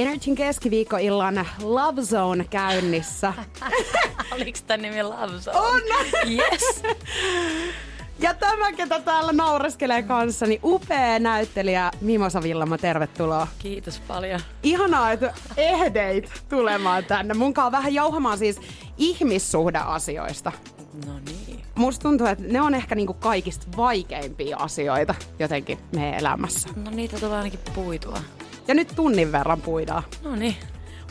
Energyn keskiviikkoillan Love Zone käynnissä. Oliko tämän nimi Love Zone? On! Yes! Ja tämä, ketä täällä naureskelee kanssa, niin upea näyttelijä Mimosa Villama, tervetuloa. Kiitos paljon. Ihanaa, että ehdeit tulemaan tänne. Munkaan vähän jauhamaan siis ihmissuhdeasioista. No niin. Musta tuntuu, että ne on ehkä niinku kaikista vaikeimpia asioita jotenkin meidän elämässä. No niitä tulee ainakin puitua. Ja nyt tunnin verran puidaan. No niin.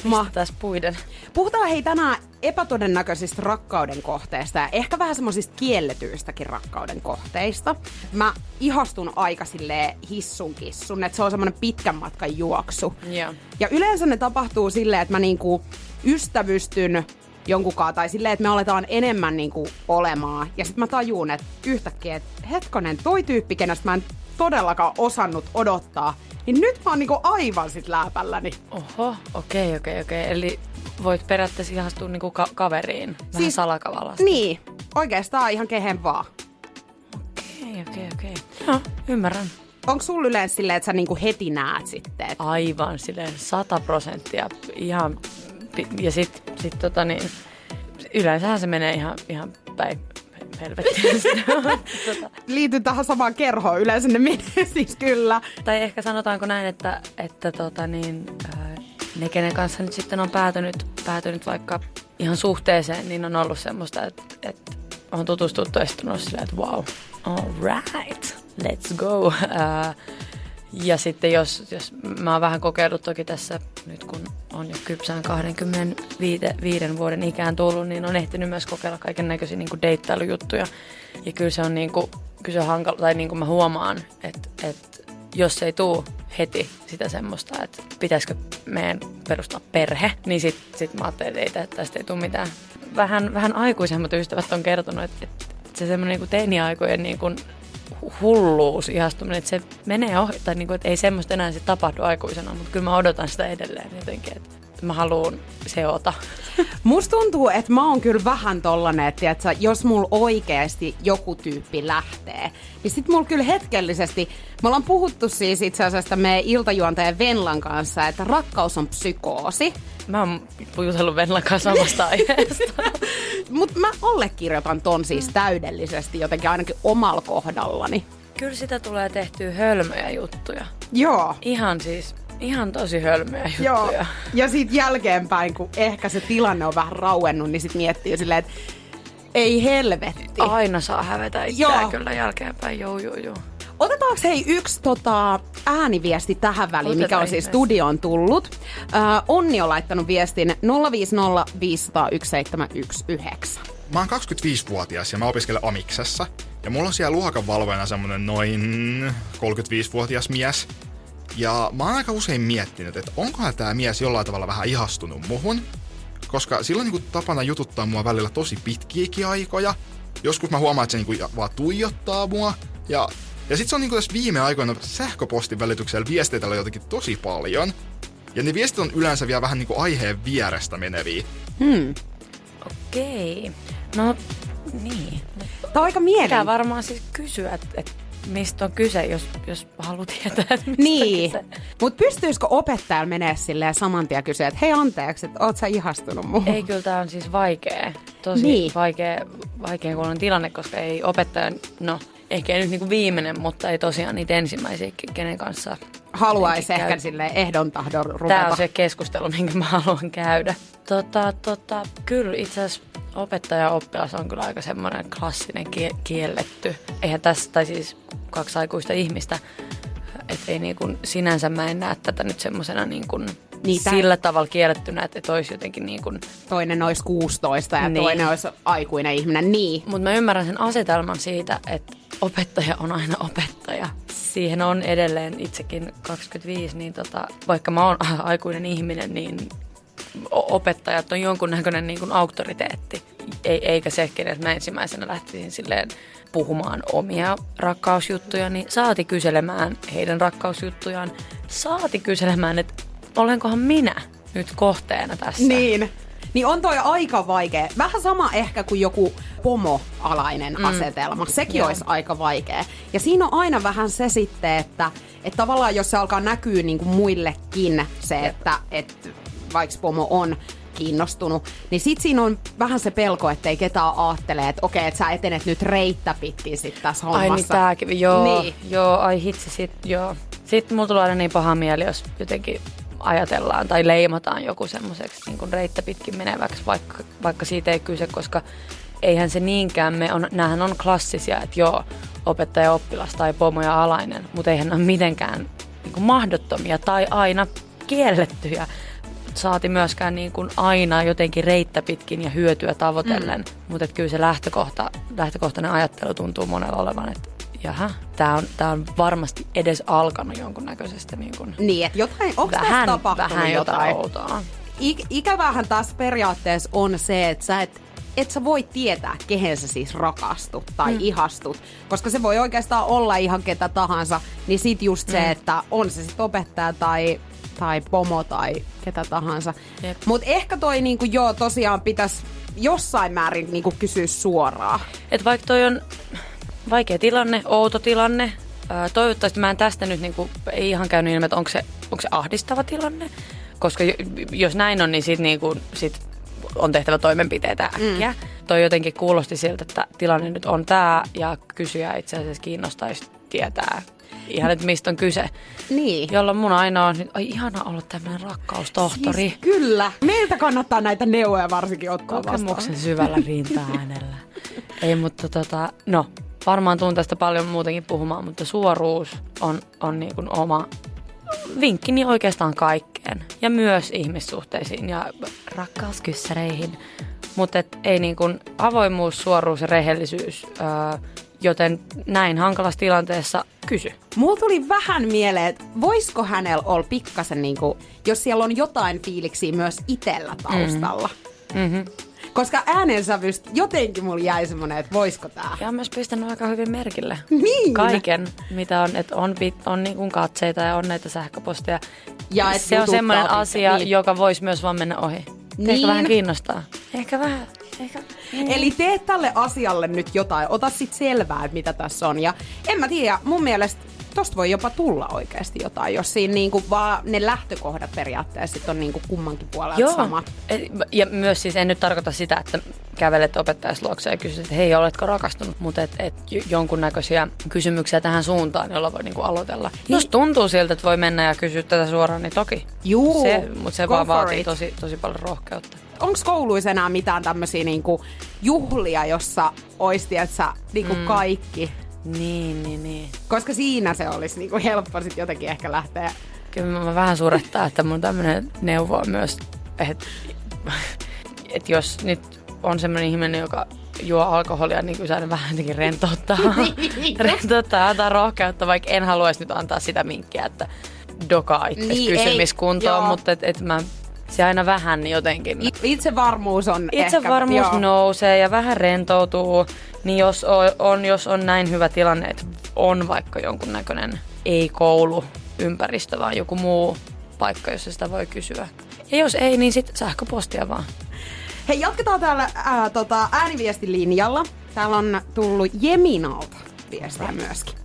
Ma- Pistetään puiden. Puhutaan hei tänään epätodennäköisistä rakkauden kohteista ja ehkä vähän semmoisista kielletyistäkin rakkauden kohteista. Mä ihastun aika silleen hissun kissun, että se on semmoinen pitkän matkan juoksu. Joo. Ja yleensä ne tapahtuu silleen, että mä niinku ystävystyn jonkunkaan tai silleen, että me aletaan enemmän niinku olemaan. Ja sitten mä tajuun, että yhtäkkiä, että hetkonen, toi tyyppi, kenestä mä en todellakaan osannut odottaa, niin nyt mä oon niinku aivan sit läpälläni. Oho, okei, okei, okei. Eli voit periaatteessa ihastua niinku ka- kaveriin. Vähän siis, salakavallasti. Niin, oikeastaan ihan kehen vaan. Okei, okei, okei. Joo, ymmärrän. Onko sulla yleensä silleen, että sä niinku heti näet sitten? Että... Aivan silleen sata prosenttia. Ihan, ja sit, sit tota niin, yleensähän se menee ihan, ihan päin helvettiin. Liity tähän samaan kerhoon, yleensä ne menee siis kyllä. tai ehkä sanotaanko näin, että, että tota niin, ää, ne, kenen kanssa nyt sitten on päätynyt, päätynyt vaikka ihan suhteeseen, niin on ollut semmoista, että, että on tutustuttu ja sitten on silleen, että wow, all right, let's go. Ää, ja sitten jos, jos mä oon vähän kokeillut toki tässä nyt kun on jo kypsään 25 vuoden ikään tullut, niin on ehtinyt myös kokeilla kaiken näköisiä niin deittailujuttuja. Ja kyllä se on niin kuin, kyllä se on hankala, tai niin kuin mä huomaan, että, että jos ei tuu heti sitä semmoista, että pitäisikö meidän perustaa perhe, niin sit, sit mä ajattelin, että ei, tä- tästä ei tule mitään. Vähän, vähän aikuisemmat ystävät on kertonut, että, että se semmoinen niin teiniaikojen niin kuin hulluus, ihastuminen, että se menee ohi, tai niin kuin, että ei semmoista enää sit tapahdu aikuisena, mutta kyllä mä odotan sitä edelleen jotenkin, että mä haluan seota. Musta tuntuu, että mä oon kyllä vähän tollanen, että tiiätkö, jos mulla oikeasti joku tyyppi lähtee, niin sit mulla kyllä hetkellisesti, me ollaan puhuttu siis itse asiassa meidän iltajuontajan Venlan kanssa, että rakkaus on psykoosi. Mä oon jutellut Venlan kanssa samasta aiheesta. Mutta mä allekirjoitan ton siis täydellisesti jotenkin ainakin omalla kohdallani. Kyllä sitä tulee tehtyä hölmöjä juttuja. Joo. Ihan siis, ihan tosi hölmöjä Joo. juttuja. Ja sitten jälkeenpäin, kun ehkä se tilanne on vähän rauennut, niin sitten miettii silleen, että ei helvetti. Aina saa hävetä itseään Joo. kyllä jälkeenpäin, joo joo joo. Otetaanko hei yksi tota, ääniviesti tähän väliin, mikä Otetaan on siis studioon tullut. Äh, Onni on laittanut viestin 050 500 1719. Mä oon 25-vuotias ja mä opiskelen Amiksessa. Ja mulla on siellä luokanvalvojana semmonen noin 35-vuotias mies. Ja mä oon aika usein miettinyt, että onkohan tämä mies jollain tavalla vähän ihastunut muhun. Koska sillä on niinku tapana jututtaa mua välillä tosi pitkiäkin aikoja. Joskus mä huomaan, että se niinku ja- vaan tuijottaa mua. Ja, ja sit se on niinku tässä viime aikoina sähköpostin välityksellä viesteitellä jotenkin tosi paljon. Ja ne viestit on yleensä vielä vähän niinku aiheen vierestä meneviä. Okei. No niin. Tämä on aika Pitää mielenkiintoista. varmaan siis kysyä, että et, mistä on kyse, jos, jos haluaa tietää, että mistä Niin, on mutta pystyisikö opettajalla menee silleen saman tien kysyä, että hei anteeksi, että oot sä ihastunut muuhun? Ei, kyllä tämä on siis vaikea. Tosi Niin. vaikea, vaikea kuulonen tilanne, koska ei opettaja, no ehkä nyt niinku viimeinen, mutta ei tosiaan niitä ensimmäisiä, kenen kanssa Haluaisi ehkä käy. silleen ehdon tahdon ruveta. Tämä on se keskustelu, minkä mä haluan käydä. Tota, tota, kyllä itse asiassa opettaja ja oppilas on kyllä aika semmoinen klassinen kie- kielletty. Eihän tässä, tai siis kaksi aikuista ihmistä, että ei niin kuin, sinänsä mä en näe tätä nyt semmoisena niin kuin Niin, tää- sillä tavalla kiellettynä, että, olisi jotenkin niin kuin, Toinen olisi 16 ja Niin. toinen olisi aikuinen ihminen. Niin. mutta mä ymmärrän sen asetelman siitä, että, opettaja on aina opettaja. Siihen on edelleen itsekin 25, niin tota, vaikka mä oon aikuinen ihminen, niin opettajat on jonkunnäköinen niin kuin auktoriteetti. Ei, eikä se, että mä ensimmäisenä lähtisin silleen puhumaan omia rakkausjuttuja, niin saati kyselemään heidän rakkausjuttujaan. Saati kyselemään, että olenkohan minä nyt kohteena tässä. Niin. Niin on toi aika vaikea. Vähän sama ehkä kuin joku pomo-alainen mm. asetelma. Sekin Joo. olisi aika vaikea. Ja siinä on aina vähän se sitten, että, että tavallaan jos se alkaa näkyä niin kuin muillekin se, että, että vaikka pomo on kiinnostunut, niin sit siinä on vähän se pelko, ettei ketään ajattele, että okei, että sä etenet nyt reittä pitkin sit tässä hommassa. Ai niin tääkin, joo, Niin. niin. joo, ai hitsi, sit, joo. Sitten mulla tulee aina niin paha mieli, jos jotenkin ajatellaan tai leimataan joku semmoiseksi niin kuin reittä pitkin meneväksi, vaikka, vaikka siitä ei kyse, koska eihän se niinkään me, on, näähän on klassisia, että joo, opettaja, oppilas tai pomo ja alainen, mutta eihän ne ole mitenkään niin kuin mahdottomia tai aina kiellettyjä. Saati myöskään niin kuin aina jotenkin reittä pitkin ja hyötyä tavoitellen, mm. mutta kyllä se lähtökohta, lähtökohtainen ajattelu tuntuu monella olevan, että jaha, tämä on, tää on varmasti edes alkanut jonkunnäköisestä niin kuin Niin, että jotain, onko tässä vähän, tapahtunut vähän jotain jotain? outoa. Ik- ikävähän taas periaatteessa on se, että sä et, et sä voi tietää, kehen sä siis rakastut tai mm. ihastut. Koska se voi oikeastaan olla ihan ketä tahansa. Niin sit just mm. se, että on se sit opettaja tai, tai pomo tai ketä tahansa. Mutta ehkä toi niinku joo tosiaan pitäisi jossain määrin niinku kysyä suoraan. Et vaikka toi on vaikea tilanne, outo tilanne, ää, toivottavasti mä en tästä nyt niinku, ei ihan käynyt ilmi, että onko se, onko se ahdistava tilanne. Koska jo- jos näin on, niin sit, niinku, sit on tehtävä toimenpiteitä äkkiä. Mm. Toi jotenkin kuulosti siltä, että tilanne nyt on tämä ja kysyjä itse asiassa kiinnostaisi tietää ihan, että mistä on kyse. Niin. Jolloin mun aina on, nyt, ai ihana olla tämmöinen rakkaustohtori. Siis, kyllä. Meiltä kannattaa näitä neuvoja varsinkin ottaa vastaan. kokemuksen syvällä rinta-äänellä. Ei, mutta tota, no, varmaan tuun tästä paljon muutenkin puhumaan, mutta suoruus on, on niin kuin oma vinkkini oikeastaan kaikkeen. Ja myös ihmissuhteisiin ja rakkauskyssäreihin. Mutta ei niin kuin avoimuus, suoruus ja rehellisyys, öö, joten näin hankalassa tilanteessa kysy. Mulla tuli vähän mieleen, että voisiko hänellä olla pikkasen niinku, jos siellä on jotain fiiliksiä myös itellä taustalla. Mm-hmm. Koska äänensävystä jotenkin mulla jäi semmonen, että voisiko tää. Ja on myös pistänyt aika hyvin merkille Niin. kaiken, mitä on, että on, pit- on niin kuin katseita ja on näitä sähköposteja. Ja et se on semmoinen asia, niin. joka voisi myös vaan mennä ohi. Niin. Niin. Ehkä vähän kiinnostaa. Ehkä vähän. Ehkä. Eli tee tälle asialle nyt jotain, ota sit selvää, että mitä tässä on. Ja en mä tiedä, mun mielestä tosta voi jopa tulla oikeasti jotain, jos siinä niinku vaan ne lähtökohdat periaatteessa sit on niinku kummankin Joo. samat. Et- Ja myös siis en nyt tarkoita sitä, että kävelet opettajas luokse ja kysyt, että hei, oletko rakastunut, mutta et, et jonkunnäköisiä kysymyksiä tähän suuntaan, jolla voi niinku aloitella. Niin. Jos tuntuu siltä, että voi mennä ja kysyä tätä suoraan, niin toki. Juu, Se, mutta se vaan vaatii it. tosi, tosi paljon rohkeutta. Onko kouluissa enää mitään tämmöisiä niinku juhlia, jossa ois, tiedätkö, niinku mm. kaikki? Niin, niin, niin. Koska siinä se olisi niinku helppo sit jotenkin ehkä lähteä. Kyllä mä vähän surettaa, että mun tämmöinen neuvo on myös, että, että jos nyt on semmoinen ihminen, joka juo alkoholia, niin kyllä se aina vähän jotenkin rentouttaa. rentouttaa, antaa rohkeutta, vaikka en haluaisi nyt antaa sitä minkkiä, että dokaa itse Niin, niin, ei, kysymiskuntoon, mutta et, et mä, se aina vähän jotenkin. Itsevarmuus on ehkä... Itsevarmuus joo. nousee ja vähän rentoutuu, niin jos on, on, jos on näin hyvä tilanne, että on vaikka jonkun näköinen ei-koulu ympäristö, vaan joku muu paikka, jossa sitä voi kysyä. Ja jos ei, niin sitten sähköpostia vaan. Hei, jatketaan täällä ää, tota, ääniviestilinjalla. Täällä on tullut Jeminalta viestiä myöskin.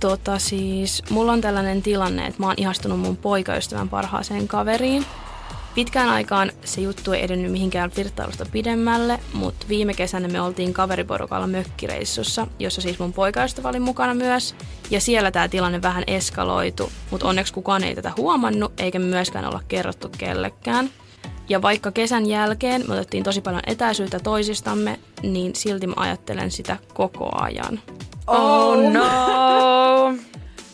Tota siis, mulla on tällainen tilanne, että mä oon ihastunut mun poikaystävän parhaaseen kaveriin. Pitkään aikaan se juttu ei edennyt mihinkään flirttailusta pidemmälle, mutta viime kesänä me oltiin kaveriporukalla mökkireissussa, jossa siis mun poikaystävä oli mukana myös. Ja siellä tämä tilanne vähän eskaloitu, mutta onneksi kukaan ei tätä huomannut, eikä me myöskään olla kerrottu kellekään. Ja vaikka kesän jälkeen me otettiin tosi paljon etäisyyttä toisistamme, niin silti mä ajattelen sitä koko ajan. Oh no!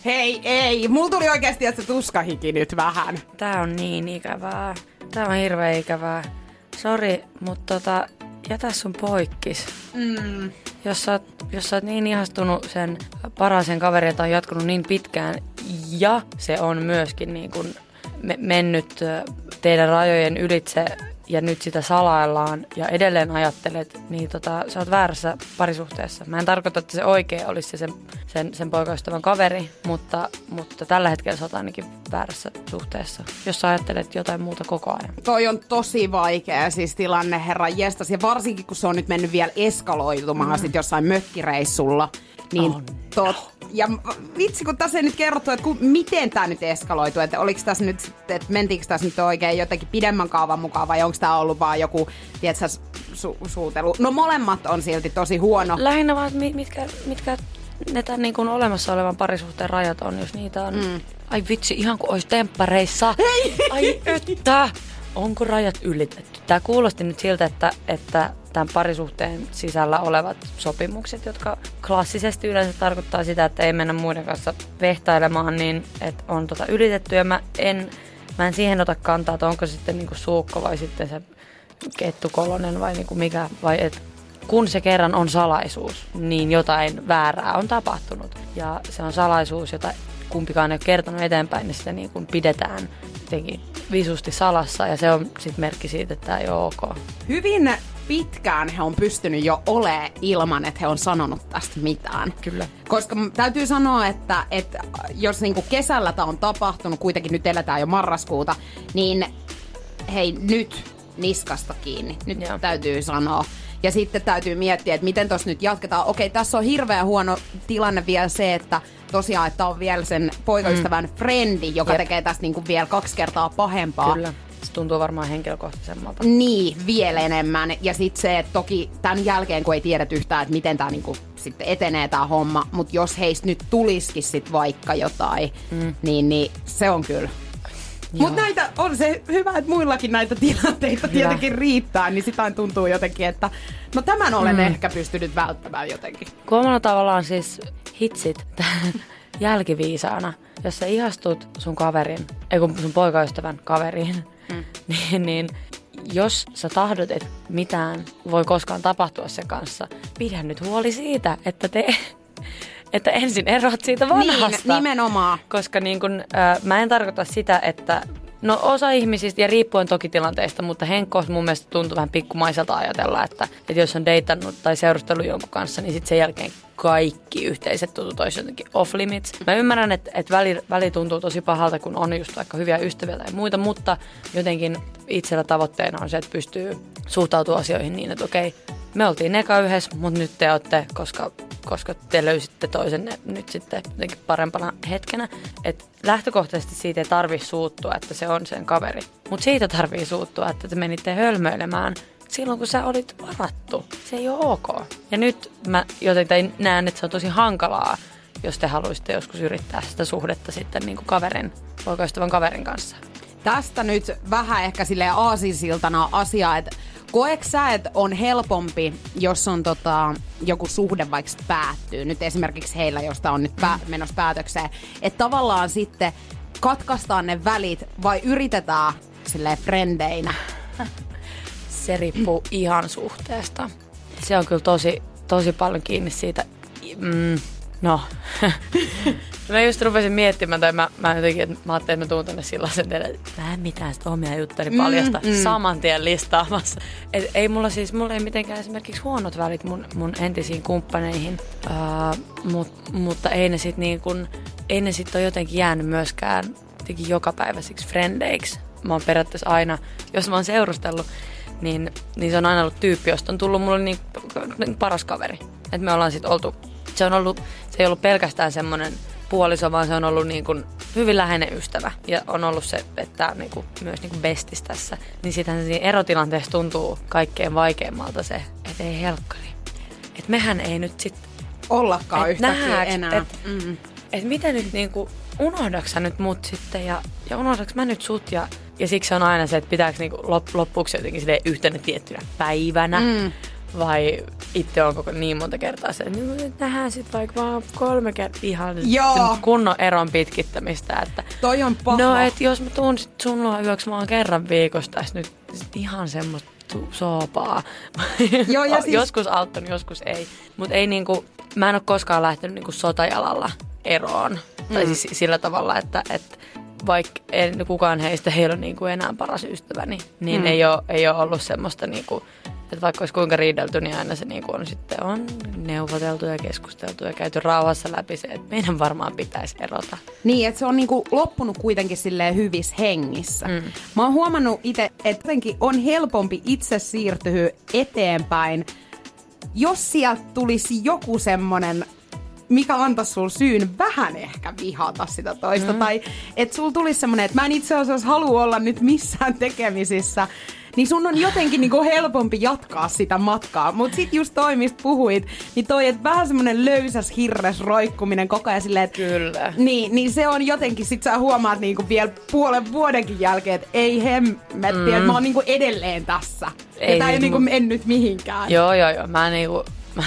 Hei, ei. Mulla tuli oikeasti, että se tuskahiki nyt vähän. Tää on niin ikävää. Tää on hirveän ikävää. Sori, mutta tota, jätä sun poikkis. Mm. jos sä, oot, jos sä oot niin ihastunut sen parhaaseen kaveriin, jota on jatkunut niin pitkään, ja se on myöskin niin kuin me- mennyt teidän rajojen ylitse ja nyt sitä salaillaan ja edelleen ajattelet, niin tota, sä oot väärässä parisuhteessa. Mä en tarkoita, että se oikea olisi se sen, sen, sen poikaystävän kaveri, mutta, mutta tällä hetkellä sä oot ainakin väärässä suhteessa, jos sä ajattelet jotain muuta koko ajan. Toi on tosi vaikea siis tilanne, herra jestas. Ja varsinkin, kun se on nyt mennyt vielä eskaloitumaan mm. sit jossain mökkireissulla. Niin On. tot, ja vitsi, kun tässä ei nyt kerrottu, että kun, miten tämä nyt eskaloitu, että oliko tässä nyt, että mentiinkö tässä nyt oikein jotenkin pidemmän kaavan mukaan vai onko tämä ollut vaan joku, tiedätkö, su- suutelu. No molemmat on silti tosi huono. Lähinnä vaan, että mi- mitkä, mitkä ne tämän niin kuin olemassa olevan parisuhteen rajat on, jos niitä on. Mm. Ai vitsi, ihan kuin olisi temppareissa. Ai että! Onko rajat ylitetty? Tämä kuulosti nyt siltä, että, että tämän parisuhteen sisällä olevat sopimukset, jotka klassisesti yleensä tarkoittaa sitä, että ei mennä muiden kanssa vehtailemaan, niin että on tota ylitetty. Ja mä en, mä en siihen ota kantaa, että onko sitten niinku suukko vai sitten se kettukolonen vai niinku mikä, vai et kun se kerran on salaisuus, niin jotain väärää on tapahtunut. Ja se on salaisuus, jota kumpikaan ei ole kertonut eteenpäin, niin sitä niin kuin pidetään jotenkin visusti salassa. Ja se on sitten merkki siitä, että tämä ei ole ok. Hyvin pitkään he on pystynyt jo olemaan ilman, että he on sanonut tästä mitään. Kyllä. Koska täytyy sanoa, että, että jos niinku kesällä tämä on tapahtunut, kuitenkin nyt eletään jo marraskuuta, niin hei nyt niskasta kiinni. Nyt Joo. täytyy sanoa. Ja sitten täytyy miettiä, että miten tuossa nyt jatketaan. Okei, tässä on hirveän huono tilanne vielä se, että tosiaan, että on vielä sen poikaystävän mm. frendi, joka Jep. tekee tästä niinku vielä kaksi kertaa pahempaa. Kyllä. Se tuntuu varmaan henkilökohtaisemmalta. Niin, vielä enemmän. Ja sitten se, että toki tämän jälkeen, kun ei tiedetä yhtään, että miten tämä niinku sitten etenee tämä homma, mutta jos heistä nyt tulisikin sit vaikka jotain, mm. niin, niin se on kyllä. Mutta näitä on se hyvä, että muillakin näitä tilanteita Kyllä. tietenkin riittää, niin sitä tuntuu jotenkin, että no tämän olen mm. ehkä pystynyt välttämään jotenkin. Omalla tavallaan siis hitsit jälkiviisaana, jos sä ihastut sun kaverin, ei kun sun poikaystävän kaveriin, mm. niin, niin jos sä tahdot, että mitään voi koskaan tapahtua sen kanssa, pidä nyt huoli siitä, että te että ensin eroat siitä vanhasta. Niin, nimenomaan. Koska niin kun, äh, mä en tarkoita sitä, että no osa ihmisistä, ja riippuen toki tilanteesta, mutta Henkko mun mielestä tuntuu vähän pikkumaiselta ajatella, että, että jos on deitannut tai seurustellut jonkun kanssa, niin sitten sen jälkeen kaikki yhteiset tutut olisi jotenkin off limits. Mä ymmärrän, että, että väli, väli tuntuu tosi pahalta, kun on just vaikka hyviä ystäviä tai muita, mutta jotenkin itsellä tavoitteena on se, että pystyy suhtautumaan asioihin niin, että okei, me oltiin eka yhdessä, mutta nyt te olette, koska, koska te löysitte toisenne nyt sitten jotenkin parempana hetkenä. Et lähtökohtaisesti siitä ei tarvi suuttua, että se on sen kaveri. Mutta siitä tarvii suuttua, että te menitte hölmöilemään silloin, kun sä olit varattu. Se ei ole ok. Ja nyt mä jotenkin näen, että se on tosi hankalaa, jos te haluaisitte joskus yrittää sitä suhdetta sitten niin kuin kaverin, poikaystävän kaverin kanssa. Tästä nyt vähän ehkä silleen aasinsiltana asiaa, että koeks sä, että on helpompi, jos on tota, joku suhde vaikka päättyy, nyt esimerkiksi heillä, josta on nyt pää- menossa päätökseen, että tavallaan sitten katkaistaan ne välit vai yritetään silleen frendeinä? Se riippuu ihan suhteesta. Se on kyllä tosi, tosi paljon kiinni siitä. Mm, no. mä just rupesin miettimään, tai mä, mä jotenkin, että mä ajattelin, että mä tuun tänne sellaisen teille, että mä en mitään sitä omia juttuja paljasta mm, mm. saman tien listaamassa. Et ei mulla siis, mulla ei mitenkään esimerkiksi huonot välit mun, mun entisiin kumppaneihin, uh, mut, mutta ei ne sit niin kun, ei ne sit ole jotenkin jäänyt myöskään jotenkin jokapäiväisiksi frendeiksi. Mä oon periaatteessa aina, jos mä oon seurustellut, niin, niin se on aina ollut tyyppi, josta on tullut mulle niin, niin paras kaveri. Et me ollaan sitten oltu, se on ollut, se ei ollut pelkästään semmoinen puoliso, vaan se on ollut niin kuin hyvin läheinen ystävä. Ja on ollut se, että on niin kuin, myös niin kuin bestis tässä. Niin sitähän siinä erotilanteessa tuntuu kaikkein vaikeimmalta se, että ei helkkari. Että mehän ei nyt sitten Ollakaan Et yhtäkkiä enää. et- mm. että miten nyt niinku, unohdaks sä nyt mut sitten ja, ja unohdaks mä nyt sut ja, ja siksi on aina se, että pitääkö niinku lop, loppuksi jotenkin yhtenä tiettynä päivänä mm. vai itse on koko niin monta kertaa se, että nyt nähdään sitten vaikka vaan kolme kertaa ihan Joo. kunnon eron pitkittämistä, että Toi on paha. no et jos mä tuun sit sun luo yöksi vaan kerran viikossa tässä nyt sit ihan semmoista soopaa. Joo, ja siis- joskus auttanut, joskus ei. Mutta ei niinku, mä en ole koskaan lähtenyt niinku sotajalalla eroon. Mm. Tai siis sillä tavalla, että, että vaikka en, kukaan heistä ei ole niinku enää paras ystäväni, niin mm. ei, ole, ei ole ollut semmoista, niinku, että vaikka olisi kuinka riidelty, niin aina se niinku on sitten on neuvoteltu ja keskusteltu ja käyty rauhassa läpi se, että meidän varmaan pitäisi erota. Niin, että se on niinku loppunut kuitenkin silleen hyvissä hengissä. Mm. Mä oon huomannut itse, että jotenkin on helpompi itse siirtyä eteenpäin, jos sieltä tulisi joku semmonen mikä antaisi sulla syyn vähän ehkä vihata sitä toista. Mm. Tai että sulla tulisi semmoinen, että mä en itse asiassa halua olla nyt missään tekemisissä. Niin sun on jotenkin niinku helpompi jatkaa sitä matkaa. Mutta sit just toi, mistä puhuit, niin toi, että vähän semmoinen löysäs hirres roikkuminen koko ajan silleen, että Kyllä. niin, niin se on jotenkin, sit sä huomaat niinku vielä puolen vuodenkin jälkeen, että ei hemmetti, mm. että mä oon niinku edelleen tässä. Ei, ja tää ei niinku mennyt mihinkään. Joo, joo, joo. Mä niinku... Mä,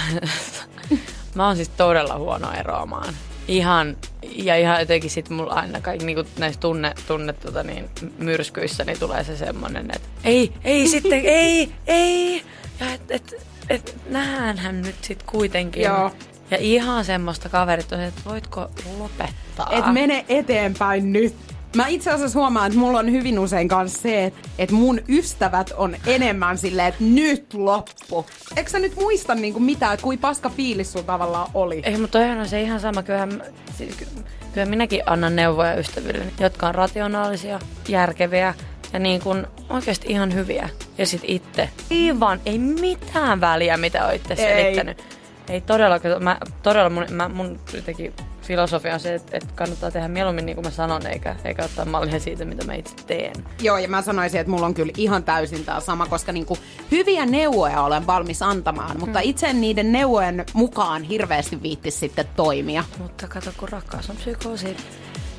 mä oon siis todella huono eroamaan. Ihan, ja ihan jotenkin sit mulla aina kaikki niinku näissä tunne, tunne tota niin, myrskyissä niin tulee se semmonen, että ei, ei sitten, ei, ei. Ja et, et, et nähdäänhän nyt sit kuitenkin. Joo. Ja ihan semmoista kaverit on, että voitko lopettaa. Et mene eteenpäin nyt. Mä itse asiassa huomaan, että mulla on hyvin usein kanssa se, että, mun ystävät on enemmän silleen, että nyt loppu. Eikö sä nyt muista niinku mitään, että kui paska fiilis sulla tavallaan oli? Ei, mutta toihan on se ihan sama. Kyllähän, siis, ky- kyllä minäkin annan neuvoja ystäville, jotka on rationaalisia, järkeviä ja niin kuin oikeasti ihan hyviä. Ja sit itse. Aivan, ei mitään väliä, mitä olette Ei. selittänyt. Ei todellakaan. Mä, todella mun, mä, mun jotenkin filosofia on se, että, että kannattaa tehdä mieluummin niin kuin mä sanon, eikä, eikä ottaa mallia siitä, mitä mä itse teen. Joo, ja mä sanoisin, että mulla on kyllä ihan täysin tää sama, koska niinku hyviä neuvoja olen valmis antamaan, mutta itse en niiden neuvojen mukaan hirveästi viitti sitten toimia. Mutta kato, kun rakkaus on psykoosi,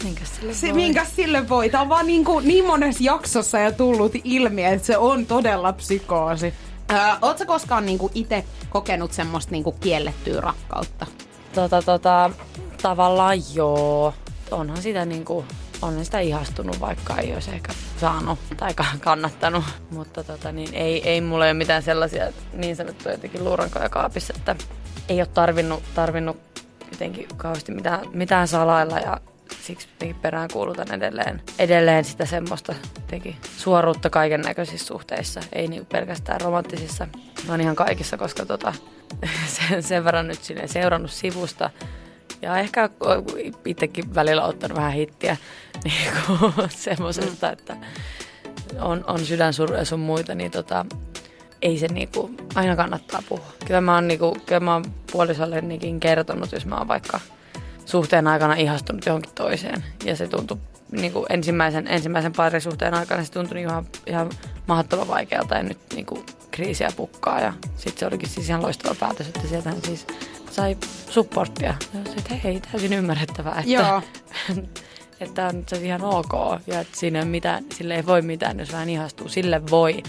minkäs sille Se, voi? minkä sille voi? Tää on vaan niin, kuin, niin monessa jaksossa jo tullut ilmi, että se on todella psykoosi. Öö, Oletko koskaan niinku itse kokenut semmoista niinku kiellettyä rakkautta? Tota, tota, tavallaan joo. Onhan sitä niinku, onhan sitä ihastunut, vaikka ei olisi ehkä saanut tai ka- kannattanut. Mutta tota, niin ei, ei mulla ole mitään sellaisia niin sanottuja jotenkin luurankoja kaapissa, että ei ole tarvinnut, tarvinnut jotenkin kauheasti mitään, mitään salailla ja siksi perään kuulutan edelleen, edelleen sitä semmoista jotenkin suoruutta kaiken näköisissä suhteissa, ei niinku pelkästään romanttisissa, vaan ihan kaikissa, koska tota, sen, sen verran nyt sinne seurannut sivusta ja ehkä itsekin välillä ottanut vähän hittiä niin semmoisesta, mm. että on, on sydänsuruja sun muita, niin tota, ei se niinku, aina kannattaa puhua. Kyllä mä oon, niinku, kyllä mä oon puolisolle kertonut, jos mä oon vaikka suhteen aikana ihastunut johonkin toiseen. Ja se tuntui niinku ensimmäisen, ensimmäisen parisuhteen aikana se tuntui ihan, ihan mahdottoman vaikealta ja nyt niinku kriisiä pukkaa. Ja sitten se olikin siis ihan loistava päätös, että sieltä siis sai supporttia. Ja se, että hei, täysin ymmärrettävää, että, Joo. että on se ihan ok ja että siinä ei mitään, sille ei voi mitään, jos vähän ihastuu. Sille voi,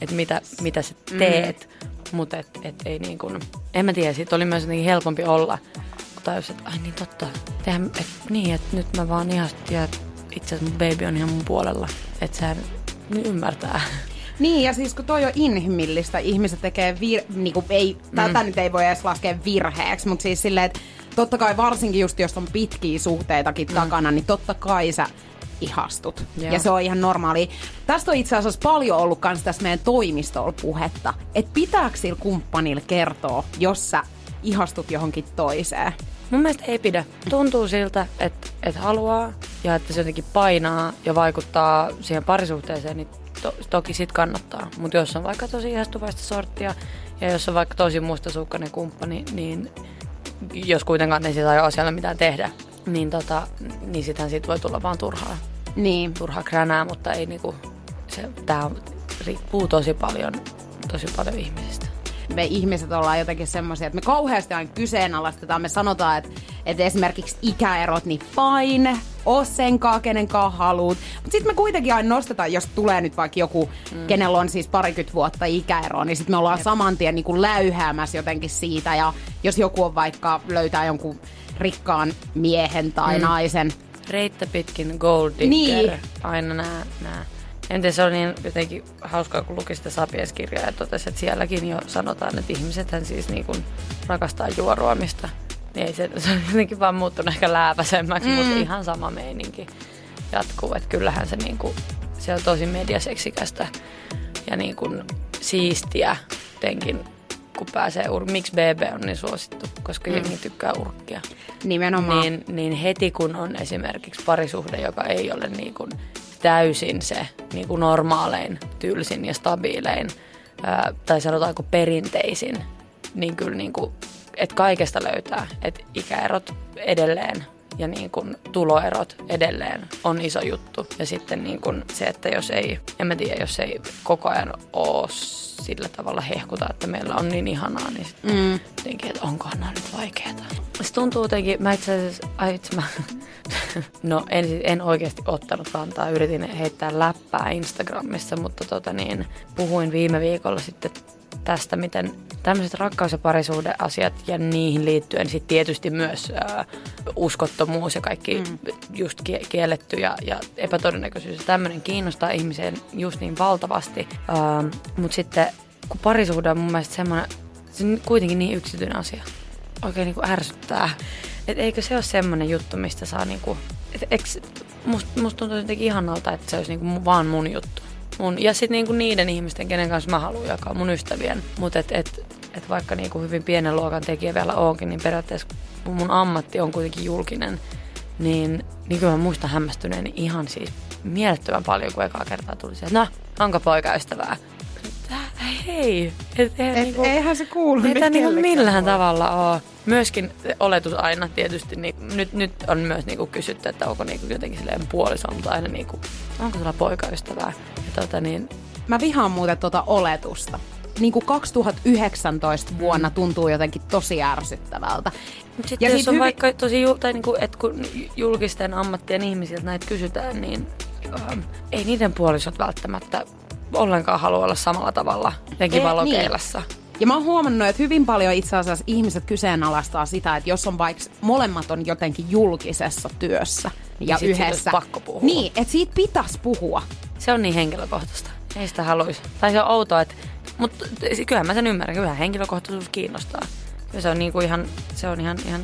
että mitä, mitä sä teet, mm. mutta et, et ei niin kuin, en mä tiedä, siitä oli myös jotenkin helpompi olla, kun tajus, että ai niin totta, tehdään, et, niin, että nyt mä vaan ihastun ja itse asiassa mun baby on ihan mun puolella, että sehän ymmärtää. Niin, ja siis kun toi on inhimillistä, ihmiset tekee vir... Niinku, ei, tätä nyt ei voi edes laskea virheeksi, mutta siis silleen, että totta kai varsinkin just jos on pitkiä suhteitakin mm. takana, niin totta kai sä ihastut. Joo. Ja se on ihan normaali. Tästä on itse asiassa paljon ollut kans tässä meidän toimistolla puhetta, että pitääkö sillä kumppanilla kertoa, jos sä ihastut johonkin toiseen. Mun mielestä ei pidä. Tuntuu siltä, että, että haluaa ja että se jotenkin painaa ja vaikuttaa siihen parisuhteeseen, niin to, toki sit kannattaa. Mutta jos on vaikka tosi ihastuvaista sorttia ja jos on vaikka tosi mustasukkainen kumppani, niin jos kuitenkaan ei sitä ole asialle mitään tehdä, niin, tota, niin sitähän siitä voi tulla vaan turhaa, Niin. turhaa kränää, mutta ei niinku, se, tää riippuu tosi paljon, tosi paljon ihmisistä. Me ihmiset ollaan jotenkin semmoisia, että me kauheasti aina kyseenalaistetaan. Me sanotaan, että, että esimerkiksi ikäerot, niin fine, oo senkaan, kenenkaan haluut. Mutta sitten me kuitenkin aina nostetaan, jos tulee nyt vaikka joku, mm. kenellä on siis parikymmentä vuotta ikäeroa, niin sitten me ollaan saman tien niin kuin läyhäämässä jotenkin siitä. Ja jos joku on vaikka löytää jonkun rikkaan miehen tai mm. naisen, Reittä pitkin gold digger. Niin. Aina nää, nää En tiedä, se on niin jotenkin hauskaa, kun luki sitä Sapiens-kirjaa ja totesi, että sielläkin jo sanotaan, että ihmisethän siis niin kuin rakastaa juoruamista. Niin ei se, se on jotenkin vaan muuttunut ehkä lääväsemmäksi, mm. mutta ihan sama meininki jatkuu. Että kyllähän se, niin kuin, se on tosi mediaseksikästä ja niin kuin siistiä jotenkin, kun pääsee ur- Miksi BB on niin suosittu? Koska mm. jengi tykkää urkkia. Nimenomaan. Niin, niin heti kun on esimerkiksi parisuhde, joka ei ole niin kuin täysin se niin kuin normaalein, tylsin ja stabiilein, ää, tai sanotaanko perinteisin, niin kyllä niin kuin, että kaikesta löytää, että ikäerot edelleen ja niin kuin tuloerot edelleen on iso juttu. Ja sitten niin kuin se, että jos ei, en mä tiedä, jos ei koko ajan ole sillä tavalla hehkuta, että meillä on niin ihanaa, niin sitten mm. jotenkin, että onkohan nämä nyt vaikeaa. Se tuntuu jotenkin, mä itse asiassa, ai itse mä, no en, en oikeasti ottanut kantaa, yritin heittää läppää Instagramissa, mutta tota niin, puhuin viime viikolla sitten tästä, miten tämmöiset rakkaus- ja parisuhdeasiat ja niihin liittyen sitten tietysti myös ää, uskottomuus ja kaikki mm. just kielletty ja, ja epätodennäköisyys ja tämmöinen kiinnostaa ihmiseen just niin valtavasti. Mutta sitten kun parisuhde on mun mielestä semmoinen, se on kuitenkin niin yksityinen asia. Oikein niin kuin ärsyttää. Et eikö se ole semmoinen juttu, mistä saa niinku, et, musta must tuntuu jotenkin ihanalta, että se olisi niinku vaan mun juttu mun, ja sitten niinku niiden ihmisten, kenen kanssa mä haluan jakaa, mun ystävien. Mutta et, et, et vaikka niinku hyvin pienen luokan tekijä vielä onkin, niin periaatteessa kun mun ammatti on kuitenkin julkinen, niin, niin kyllä mä muistan hämmästyneeni ihan siis mielettömän paljon, kun ekaa kertaa tuli se, että no, onko poikaystävää? hei. Et, et, et, niinku, eihän se kuulu Ei niinku millään voi. tavalla ole. Myöskin oletus aina tietysti, niin nyt, nyt on myös niinku kysytty, että onko niinku jotenkin silleen puoliso, mutta aina niinku, onko sulla poikaystävää? Ja tota niin, Mä vihaan muuten tuota oletusta. Niin kuin 2019 vuonna mm. tuntuu jotenkin tosi ärsyttävältä. Mutta sitten jos on hyvin... vaikka tosi, tai niinku, että kun julkisten ammattien ihmisiltä näitä kysytään, niin ähm, ei niiden puolisot välttämättä ollenkaan halua olla samalla tavalla jotenkin valokeilassa. Niin. Ja mä oon huomannut, että hyvin paljon itse asiassa ihmiset kyseenalaistaa sitä, että jos on vaikka molemmat on jotenkin julkisessa työssä niin ja yhdessä. pakko puhua. Niin, että siitä pitäisi puhua. Se on niin henkilökohtaista. Ei sitä haluaisi. Tai se on outoa, että... Mutta kyllähän mä sen ymmärrän. Kyllähän henkilökohtaisuus kiinnostaa. Ja se on, niinku ihan, se on ihan, ihan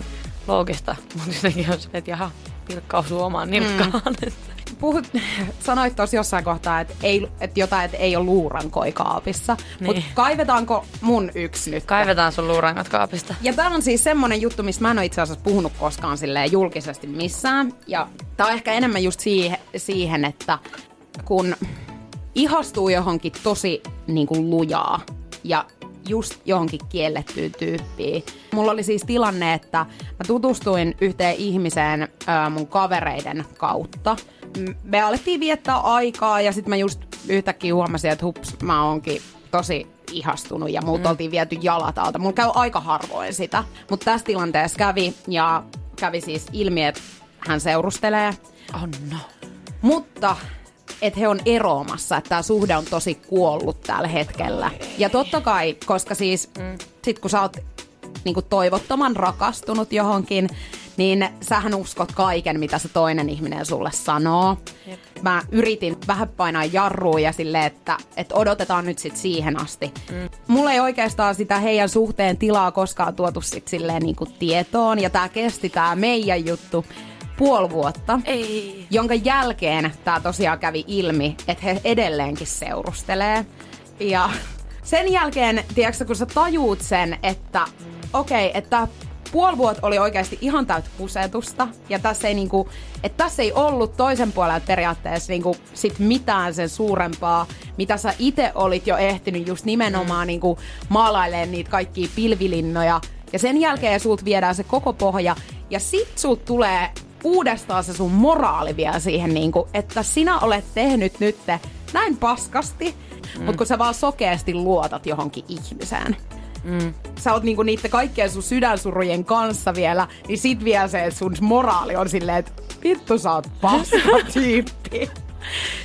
loogista. Mutta jotenkin on se, että jaha, pilkka osuu omaan nilkkaan. Mm. Puhut, sanoit tuossa jossain kohtaa, että, ei, että jotain, että ei ole luurankoi kaapissa. Niin. Mutta kaivetaanko mun yksi nyt? Kaivetaan sun luurankat kaapista. Ja tämä on siis semmonen juttu, mistä mä en ole itse asiassa puhunut koskaan silleen julkisesti missään. Ja tää on ehkä enemmän just siihen, siihen että kun ihastuu johonkin tosi niin kuin lujaa ja just johonkin kiellettyyn tyyppiin. Mulla oli siis tilanne, että mä tutustuin yhteen ihmiseen ää, mun kavereiden kautta – me alettiin viettää aikaa ja sitten mä just yhtäkkiä huomasin, että hups, mä oonkin tosi ihastunut ja muut mm. oltiin viety jalat alta. Mulla käy aika harvoin sitä, mutta tässä tilanteessa kävi ja kävi siis ilmi, että hän seurustelee. Oh no. Mutta että he on eroamassa, että tämä suhde on tosi kuollut tällä hetkellä. Ja totta kai, koska siis mm. sit kun sä oot niinku toivottoman rakastunut johonkin, niin sähän uskot kaiken, mitä se toinen ihminen sulle sanoo. Jep. Mä yritin vähän painaa jarruun ja silleen, että, että odotetaan nyt sit siihen asti. Mm. Mulla ei oikeastaan sitä heidän suhteen tilaa koskaan tuotu sit silleen niin kuin tietoon. Ja tää kesti tää meidän juttu puoli vuotta, ei. jonka jälkeen tämä tosiaan kävi ilmi, että he edelleenkin seurustelee. Ja sen jälkeen, tiedätkö, kun sä tajuut sen, että okei, okay, että puoli vuotta oli oikeasti ihan täyttä kusetusta. Ja tässä ei, niinku, että tässä ei ollut toisen puolella periaatteessa niinku, sit mitään sen suurempaa, mitä sä itse olit jo ehtinyt just nimenomaan mm. niinku, maalailemaan niitä kaikkia pilvilinnoja. Ja sen jälkeen sulta viedään se koko pohja. Ja sit sulta tulee uudestaan se sun moraali vielä siihen, niinku, että sinä olet tehnyt nyt näin paskasti, mm. mutta kun sä vaan sokeasti luotat johonkin ihmiseen. Mm. Sä oot niinku niiden kaikkien sun sydänsurujen kanssa vielä, niin sit vielä se, että sun moraali on silleen, että vittu sä oot paska tyyppi.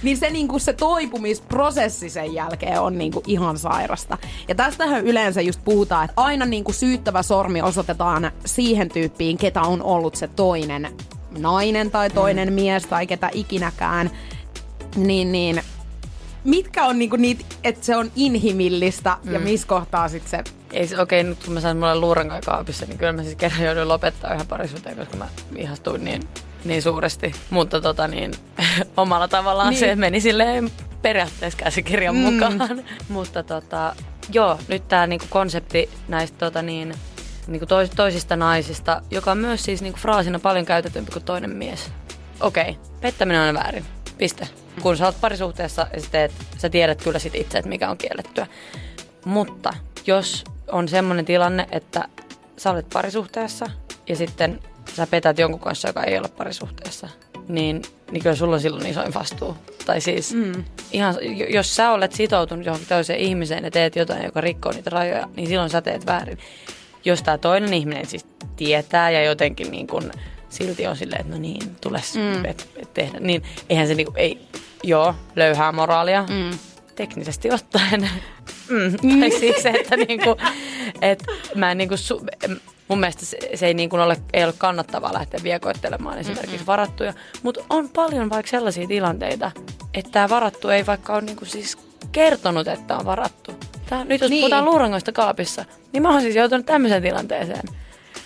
niin se, niinku, se toipumisprosessi sen jälkeen on niinku ihan sairasta. Ja tästähän yleensä just puhutaan, että aina niinku syyttävä sormi osoitetaan siihen tyyppiin, ketä on ollut se toinen nainen tai toinen mm. mies tai ketä ikinäkään. Niin, niin mitkä on niinku niitä, että se on inhimillistä mm. ja missä kohtaa sitten se... Ei se, okei, nyt kun mä sain mulle luurankai kaapissa, niin kyllä mä siis kerran jouduin lopettaa yhden parisuhteen, koska mä ihastuin niin, niin suuresti. Mutta tota niin, omalla tavallaan niin. se meni silleen periaatteessa käsikirjan mm. mukaan. Mutta tota, joo, nyt tää niinku konsepti näistä tota niin, niinku tois, toisista naisista, joka on myös siis niinku fraasina paljon käytetympi kuin toinen mies. Okei, okay, pettäminen on väärin. Piste. Kun sä oot parisuhteessa ja sä, teet, sä tiedät kyllä sit itse, että mikä on kiellettyä. Mutta jos on semmoinen tilanne, että sä olet parisuhteessa ja sitten sä petät jonkun kanssa, joka ei ole parisuhteessa, niin, niin kyllä sulla on silloin isoin vastuu. Tai siis mm. ihan, jos sä olet sitoutunut johonkin toiseen ihmiseen ja teet jotain, joka rikkoo niitä rajoja, niin silloin sä teet väärin. Jos tämä toinen ihminen siis tietää ja jotenkin niin kun silti on silleen, että no niin, tule mm. et, et tehdä, niin eihän se niinku, ei, joo, löyhää moraalia. Mm. Teknisesti ottaen. Mm. Mm. Tai siis se, että niinku, et mä en niinku, su, mun mielestä se, se ei, niinku ole, ei ole kannattavaa lähteä viekoittelemaan esimerkiksi Mm-mm. varattuja. Mutta on paljon vaikka sellaisia tilanteita, että tämä varattu ei vaikka ole niinku siis kertonut, että on varattu. Tää, nyt jos niin. puhutaan luurangoista kaapissa, niin mä oon siis joutunut tämmöiseen tilanteeseen.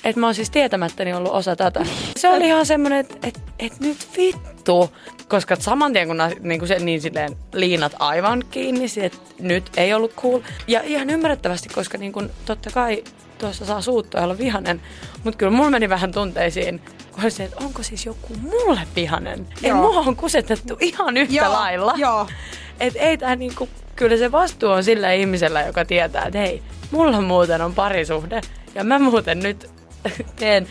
Että mä oon siis tietämättäni ollut osa tätä. Se oli ihan semmoinen, että et, et nyt vittu. Koska saman tien kun niin se, niin silleen liinat aivan kiinni, että nyt ei ollut cool. Ja ihan ymmärrettävästi, koska niin kun, totta kai tuossa saa suuttua ja olla vihanen. Mutta kyllä mulla meni vähän tunteisiin, kun se, että onko siis joku mulle vihanen. Ei mua on kusetettu ihan yhtä Joo. lailla. Joo. Et ei tää niinku, kyllä se vastuu on sillä ihmisellä, joka tietää, että hei, mulla muuten on parisuhde. Ja mä muuten nyt teen,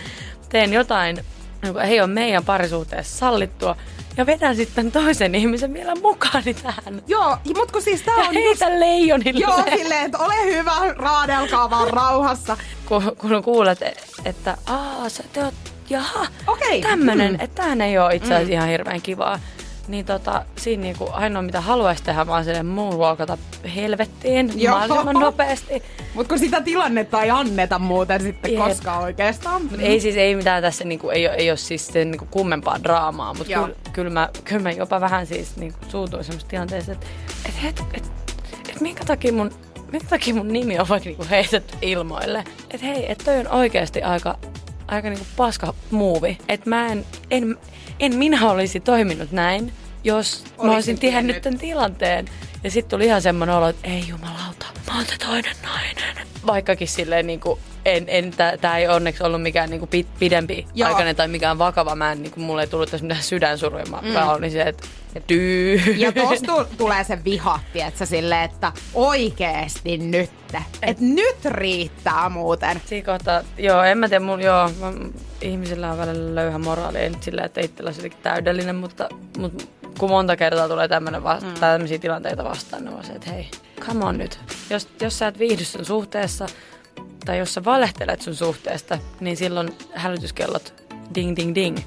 teen jotain, joka ei ole meidän parisuhteessa sallittua, ja vedän sitten toisen ihmisen vielä mukaan tähän. Joo, mutta kun siis tää on ja heitä just... leijonille. Joo, silleen, että ole hyvä, raadelkaa vaan rauhassa. Kun, kun kuulet, että aah, sä te oot, jaha, okay. tämmönen, mm. että tämähän ei ole itse asiassa mm. ihan hirveän kivaa niin tota, siinä niinku ainoa mitä haluaisi tehdä, vaan silleen moonwalkata helvettiin Joo. mahdollisimman nopeasti. Mutta kun sitä tilannetta ei anneta muuten sitten Jep. koskaan oikeastaan. Mut ei siis ei mitään tässä, niinku, ei, ei ole siis se, niinku kummempaa draamaa, mutta kyllä kyl mä, kyl mä jopa vähän siis niinku, suutuin semmoisessa tilanteessa, että et, et, et, et, minkä takia mun minkä takia mun nimi on vaikka niinku heitetty ilmoille. Että hei, että toi on oikeasti aika, aika niinku paska muuvi. Että mä en, en, en minä olisi toiminut näin, jos Olisin mä olisin tiennyt tämän tilanteen. Ja sitten tuli ihan semmoinen olo, että ei jumalauta, mä oon toinen nainen. Vaikkakin silleen niin kuin, en, en, tää ei onneksi ollut mikään niin kuin pidempi Joo. aikainen tai mikään vakava. Mä en, niin kuin, mulle ei tullut tässä mitään sydänsuruja. Mä, mm. mä olin se, että tyy. Ja tosta tulee se viha, tietsä, silleen, että oikeesti nyt. Että nyt riittää muuten. Siinä kohtaa, joo, en mä tiedä, mun, joo, mä, ihmisillä on välillä löyhä moraali, ei nyt sillä, että itsellä olisi täydellinen, mutta, mutta kun monta kertaa tulee tämmönen va- mm. tämmöisiä tilanteita vastaan, niin on se, että hei, come on nyt. Jos, jos sä et viihdy sun suhteessa, tai jos sä valehtelet sun suhteesta, niin silloin hälytyskellot ding ding ding.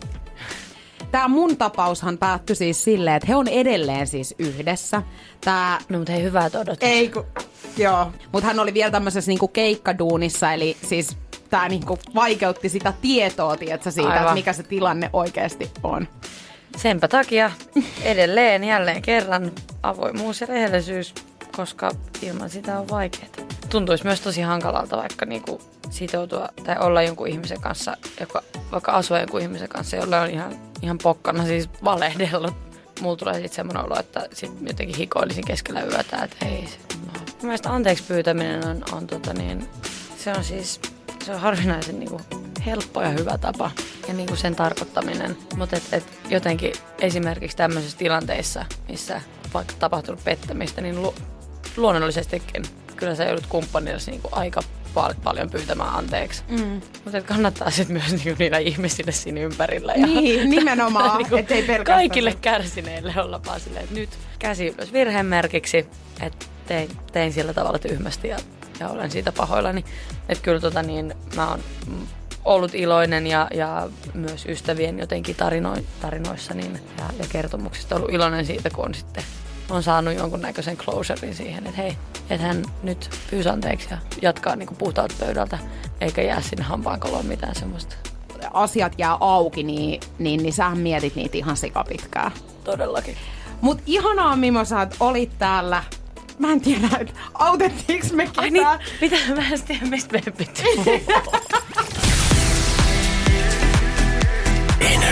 Tämä mun tapaushan päättyi siis silleen, että he on edelleen siis yhdessä. Tää... No mutta hei, hyvää odottaa. Ei ku... Joo. Mutta hän oli vielä tämmöisessä niinku keikkaduunissa, eli siis tämä niinku vaikeutti sitä tietoa, tiedätkö, siitä, että mikä se tilanne oikeasti on. Senpä takia edelleen jälleen kerran avoimuus ja rehellisyys, koska ilman sitä on vaikeaa. Tuntuisi myös tosi hankalalta vaikka niinku sitoutua tai olla jonkun ihmisen kanssa, joka vaikka asuu jonkun ihmisen kanssa, jolla on ihan, ihan pokkana siis valehdellut. Mulla tulee sitten semmoinen olo, että sit jotenkin hikoilisin keskellä yötä, että hei, no. Mielestäni anteeksi pyytäminen on, on tota niin, se on siis se on harvinaisen niin kuin, helppo ja hyvä tapa ja niin kuin sen tarkoittaminen. Mutta et, et jotenkin esimerkiksi tämmöisissä tilanteissa, missä vaikka tapahtunut pettämistä, niin lu- luonnollisestikin kyllä sä joudut kumppanillesi niin kuin aika pal- paljon pyytämään anteeksi. Mm. Mutta kannattaa sitten myös niinku niillä ihmisille siinä ympärillä. Ja niin, nimenomaan. niinku ettei kaikille kärsineille olla vaan silleen, että nyt käsi ylös virhemerkiksi, että tein, tein sillä tavalla tyhmästi ja ja olen siitä pahoillani. Että kyllä tota niin, mä oon ollut iloinen ja, ja myös ystävien jotenkin tarino, tarinoissa niin, ja, ja kertomuksista ollut iloinen siitä, kun on sitten on saanut jonkunnäköisen closurein siihen, että hei, että hän nyt pyysi anteeksi ja jatkaa niin puhtaalta pöydältä, eikä jää sinne hampaankoloon mitään semmoista. Asiat jää auki, niin, niin, niin sähän mietit niitä ihan sikapitkää. Todellakin. Mut ihanaa Mimosa, että olit täällä. Mä en tiedä, että autettiinko me ketään. Ai niin, mitä mä en tiedä, mistä me pitää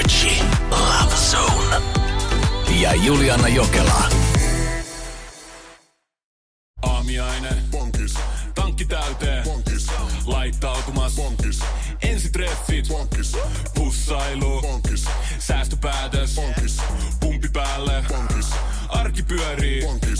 Energy Love Zone. Ja Juliana Jokela. Aamiaine. Bonkis. Tankki täyteen. Bonkis. Laittautumas. Bonkis. Ensitreffit. Bonkis. Pussailu. Bonkis. Säästöpäätös. Bonkis. Pumpi päälle. Bonkis. Arki pyörii. Bonkis.